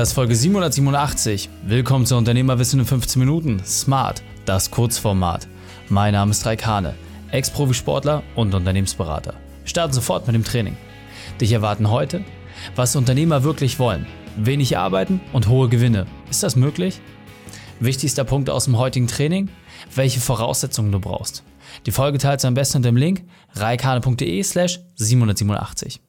Das ist Folge 787. Willkommen zu Unternehmerwissen in 15 Minuten. Smart, das Kurzformat. Mein Name ist Raik Hane, Ex-Profisportler und Unternehmensberater. Starten sofort mit dem Training. Dich erwarten heute, was Unternehmer wirklich wollen. Wenig arbeiten und hohe Gewinne. Ist das möglich? Wichtigster Punkt aus dem heutigen Training, welche Voraussetzungen du brauchst. Die Folge teilst du am besten unter dem Link reikane.de slash 787.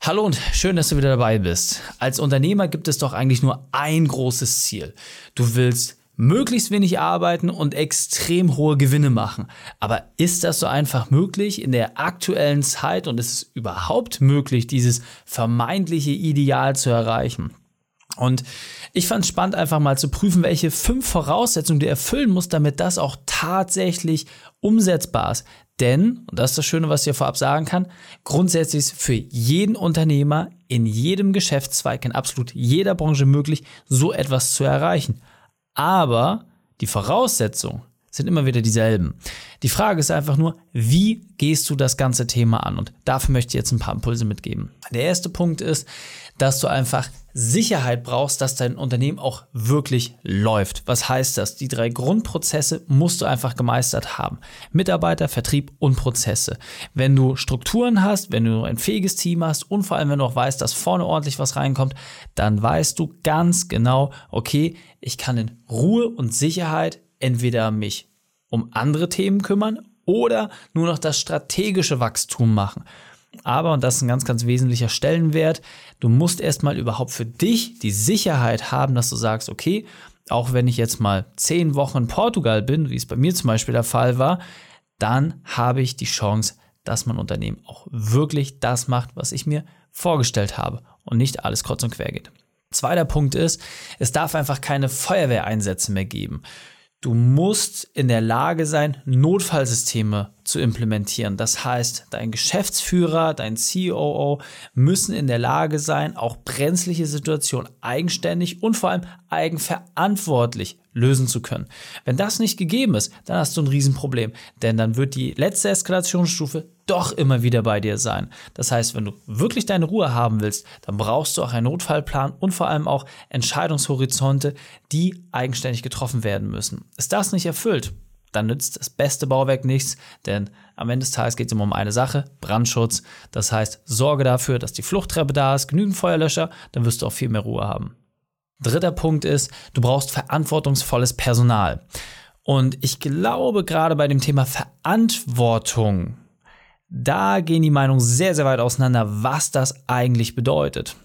Hallo und schön, dass du wieder dabei bist. Als Unternehmer gibt es doch eigentlich nur ein großes Ziel. Du willst möglichst wenig arbeiten und extrem hohe Gewinne machen. Aber ist das so einfach möglich in der aktuellen Zeit und ist es überhaupt möglich, dieses vermeintliche Ideal zu erreichen? Und ich fand es spannend, einfach mal zu prüfen, welche fünf Voraussetzungen du erfüllen musst, damit das auch tatsächlich umsetzbar ist. Denn, und das ist das Schöne, was ich dir vorab sagen kann, grundsätzlich ist für jeden Unternehmer in jedem Geschäftszweig, in absolut jeder Branche möglich, so etwas zu erreichen. Aber die Voraussetzungen sind immer wieder dieselben. Die Frage ist einfach nur, wie gehst du das ganze Thema an? Und dafür möchte ich jetzt ein paar Impulse mitgeben. Der erste Punkt ist, dass du einfach Sicherheit brauchst, dass dein Unternehmen auch wirklich läuft. Was heißt das? Die drei Grundprozesse musst du einfach gemeistert haben. Mitarbeiter, Vertrieb und Prozesse. Wenn du Strukturen hast, wenn du ein fähiges Team hast und vor allem, wenn du auch weißt, dass vorne ordentlich was reinkommt, dann weißt du ganz genau, okay, ich kann in Ruhe und Sicherheit entweder mich um andere Themen kümmern oder nur noch das strategische Wachstum machen. Aber, und das ist ein ganz, ganz wesentlicher Stellenwert, du musst erstmal überhaupt für dich die Sicherheit haben, dass du sagst, okay, auch wenn ich jetzt mal zehn Wochen in Portugal bin, wie es bei mir zum Beispiel der Fall war, dann habe ich die Chance, dass mein Unternehmen auch wirklich das macht, was ich mir vorgestellt habe und nicht alles kreuz und quer geht. Zweiter Punkt ist, es darf einfach keine Feuerwehreinsätze mehr geben. Du musst in der Lage sein, Notfallsysteme zu implementieren. Das heißt, dein Geschäftsführer, dein COO müssen in der Lage sein, auch brenzliche Situationen eigenständig und vor allem eigenverantwortlich lösen zu können. Wenn das nicht gegeben ist, dann hast du ein Riesenproblem, denn dann wird die letzte Eskalationsstufe doch immer wieder bei dir sein. Das heißt, wenn du wirklich deine Ruhe haben willst, dann brauchst du auch einen Notfallplan und vor allem auch Entscheidungshorizonte, die eigenständig getroffen werden müssen. Ist das nicht erfüllt, dann nützt das beste Bauwerk nichts, denn am Ende des Tages geht es immer um eine Sache, Brandschutz. Das heißt, sorge dafür, dass die Fluchttreppe da ist, genügend Feuerlöscher, dann wirst du auch viel mehr Ruhe haben. Dritter Punkt ist, du brauchst verantwortungsvolles Personal. Und ich glaube, gerade bei dem Thema Verantwortung, da gehen die Meinungen sehr, sehr weit auseinander, was das eigentlich bedeutet.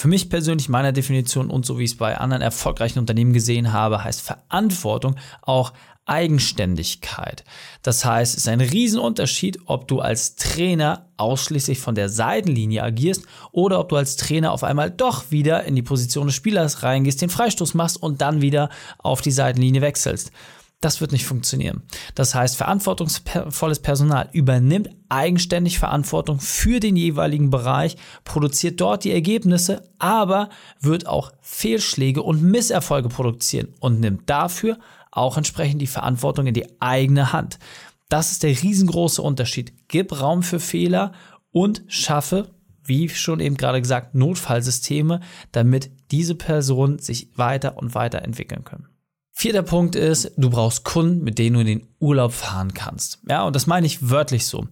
Für mich persönlich, meiner Definition und so wie ich es bei anderen erfolgreichen Unternehmen gesehen habe, heißt Verantwortung auch Eigenständigkeit. Das heißt, es ist ein Riesenunterschied, ob du als Trainer ausschließlich von der Seitenlinie agierst oder ob du als Trainer auf einmal doch wieder in die Position des Spielers reingehst, den Freistoß machst und dann wieder auf die Seitenlinie wechselst. Das wird nicht funktionieren. Das heißt, verantwortungsvolles Personal übernimmt eigenständig Verantwortung für den jeweiligen Bereich, produziert dort die Ergebnisse, aber wird auch Fehlschläge und Misserfolge produzieren und nimmt dafür auch entsprechend die Verantwortung in die eigene Hand. Das ist der riesengroße Unterschied. Gib Raum für Fehler und schaffe, wie schon eben gerade gesagt, Notfallsysteme, damit diese Personen sich weiter und weiter entwickeln können. Vierter Punkt ist, du brauchst Kunden, mit denen du in den Urlaub fahren kannst. Ja, und das meine ich wörtlich so.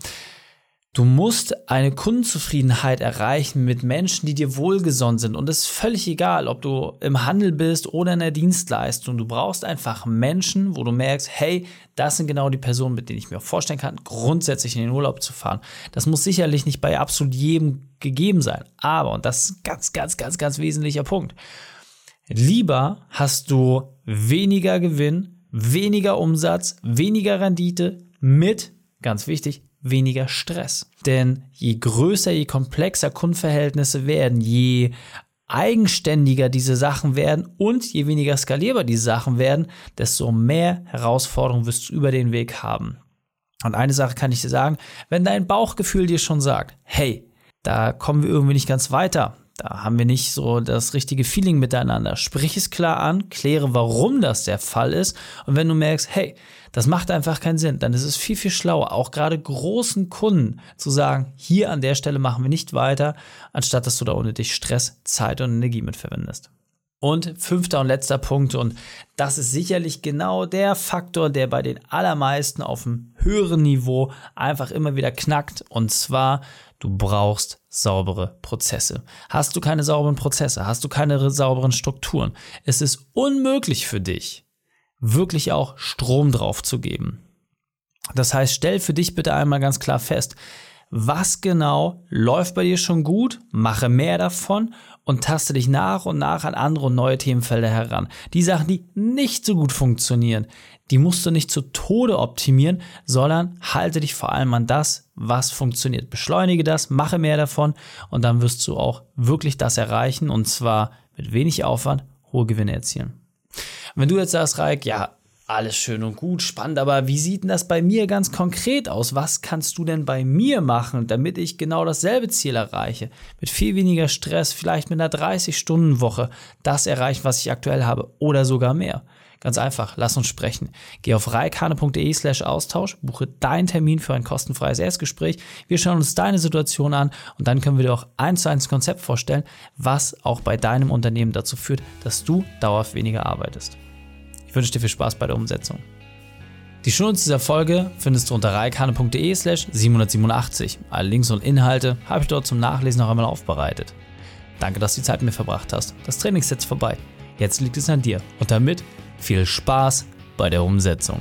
Du musst eine Kundenzufriedenheit erreichen mit Menschen, die dir wohlgesonnen sind. Und es ist völlig egal, ob du im Handel bist oder in der Dienstleistung. Du brauchst einfach Menschen, wo du merkst, hey, das sind genau die Personen, mit denen ich mir vorstellen kann, grundsätzlich in den Urlaub zu fahren. Das muss sicherlich nicht bei absolut jedem gegeben sein. Aber, und das ist ein ganz, ganz, ganz, ganz wesentlicher Punkt. Lieber hast du weniger Gewinn, weniger Umsatz, weniger Rendite mit, ganz wichtig, weniger Stress. Denn je größer, je komplexer Kundenverhältnisse werden, je eigenständiger diese Sachen werden und je weniger skalierbar diese Sachen werden, desto mehr Herausforderungen wirst du über den Weg haben. Und eine Sache kann ich dir sagen, wenn dein Bauchgefühl dir schon sagt, hey, da kommen wir irgendwie nicht ganz weiter, da haben wir nicht so das richtige Feeling miteinander. Sprich es klar an, kläre, warum das der Fall ist. Und wenn du merkst, hey, das macht einfach keinen Sinn, dann ist es viel, viel schlauer, auch gerade großen Kunden zu sagen, hier an der Stelle machen wir nicht weiter, anstatt dass du da ohne dich Stress, Zeit und Energie mitverwendest. Und fünfter und letzter Punkt, und das ist sicherlich genau der Faktor, der bei den allermeisten auf einem höheren Niveau einfach immer wieder knackt. Und zwar, du brauchst saubere Prozesse. Hast du keine sauberen Prozesse, hast du keine sauberen Strukturen, es ist unmöglich für dich, wirklich auch Strom drauf zu geben. Das heißt, stell für dich bitte einmal ganz klar fest, was genau läuft bei dir schon gut, mache mehr davon und taste dich nach und nach an andere und neue Themenfelder heran. Die Sachen, die nicht so gut funktionieren, die musst du nicht zu Tode optimieren, sondern halte dich vor allem an das, was funktioniert. Beschleunige das, mache mehr davon und dann wirst du auch wirklich das erreichen und zwar mit wenig Aufwand hohe Gewinne erzielen. Wenn du jetzt sagst, Raik, ja, alles schön und gut, spannend, aber wie sieht denn das bei mir ganz konkret aus? Was kannst du denn bei mir machen, damit ich genau dasselbe Ziel erreiche? Mit viel weniger Stress, vielleicht mit einer 30-Stunden-Woche, das erreichen, was ich aktuell habe oder sogar mehr. Ganz einfach, lass uns sprechen. Geh auf reikane.de slash Austausch, buche deinen Termin für ein kostenfreies Erstgespräch. Wir schauen uns deine Situation an und dann können wir dir auch eins zu eins Konzept vorstellen, was auch bei deinem Unternehmen dazu führt, dass du dauerhaft weniger arbeitest. Ich wünsche dir viel Spaß bei der Umsetzung. Die Shownotes dieser Folge findest du unter reikane.de slash 787. Alle Links und Inhalte habe ich dort zum Nachlesen noch einmal aufbereitet. Danke, dass du die Zeit mit mir verbracht hast. Das Training ist jetzt vorbei. Jetzt liegt es an dir. Und damit viel Spaß bei der Umsetzung.